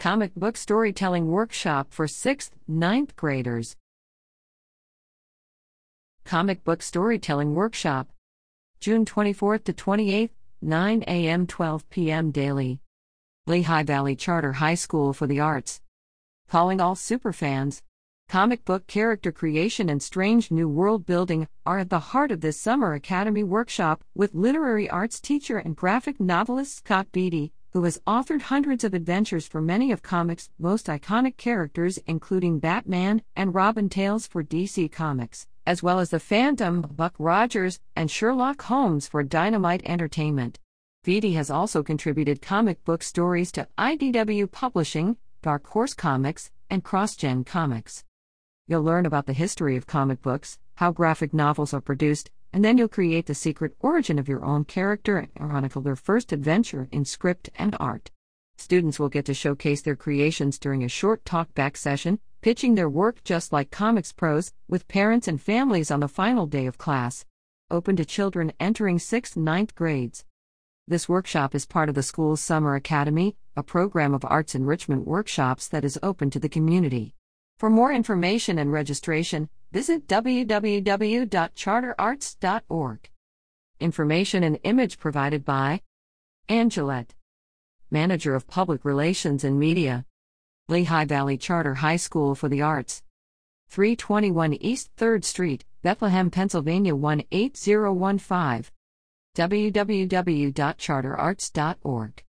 Comic Book Storytelling Workshop for 6th, 9th graders. Comic Book Storytelling Workshop. June 24th to 28th, 9 a.m. 12 p.m. daily. Lehigh Valley Charter High School for the Arts. Calling all superfans. Comic book character creation and strange new world building are at the heart of this Summer Academy workshop with literary arts teacher and graphic novelist Scott Beatty, who has authored hundreds of adventures for many of comics' most iconic characters, including Batman and Robin tales for DC Comics, as well as the Phantom, Buck Rogers, and Sherlock Holmes for Dynamite Entertainment. Beatty has also contributed comic book stories to IDW Publishing, Dark Horse Comics, and CrossGen Comics. You'll learn about the history of comic books, how graphic novels are produced, and then you'll create the secret origin of your own character and chronicle their first adventure in script and art. Students will get to showcase their creations during a short talkback session, pitching their work just like comics pros, with parents and families on the final day of class. Open to children entering 6th 9th grades. This workshop is part of the school's Summer Academy, a program of arts enrichment workshops that is open to the community. For more information and registration, visit www.charterarts.org. Information and image provided by Angelette, Manager of Public Relations and Media, Lehigh Valley Charter High School for the Arts, 321 East 3rd Street, Bethlehem, Pennsylvania 18015. www.charterarts.org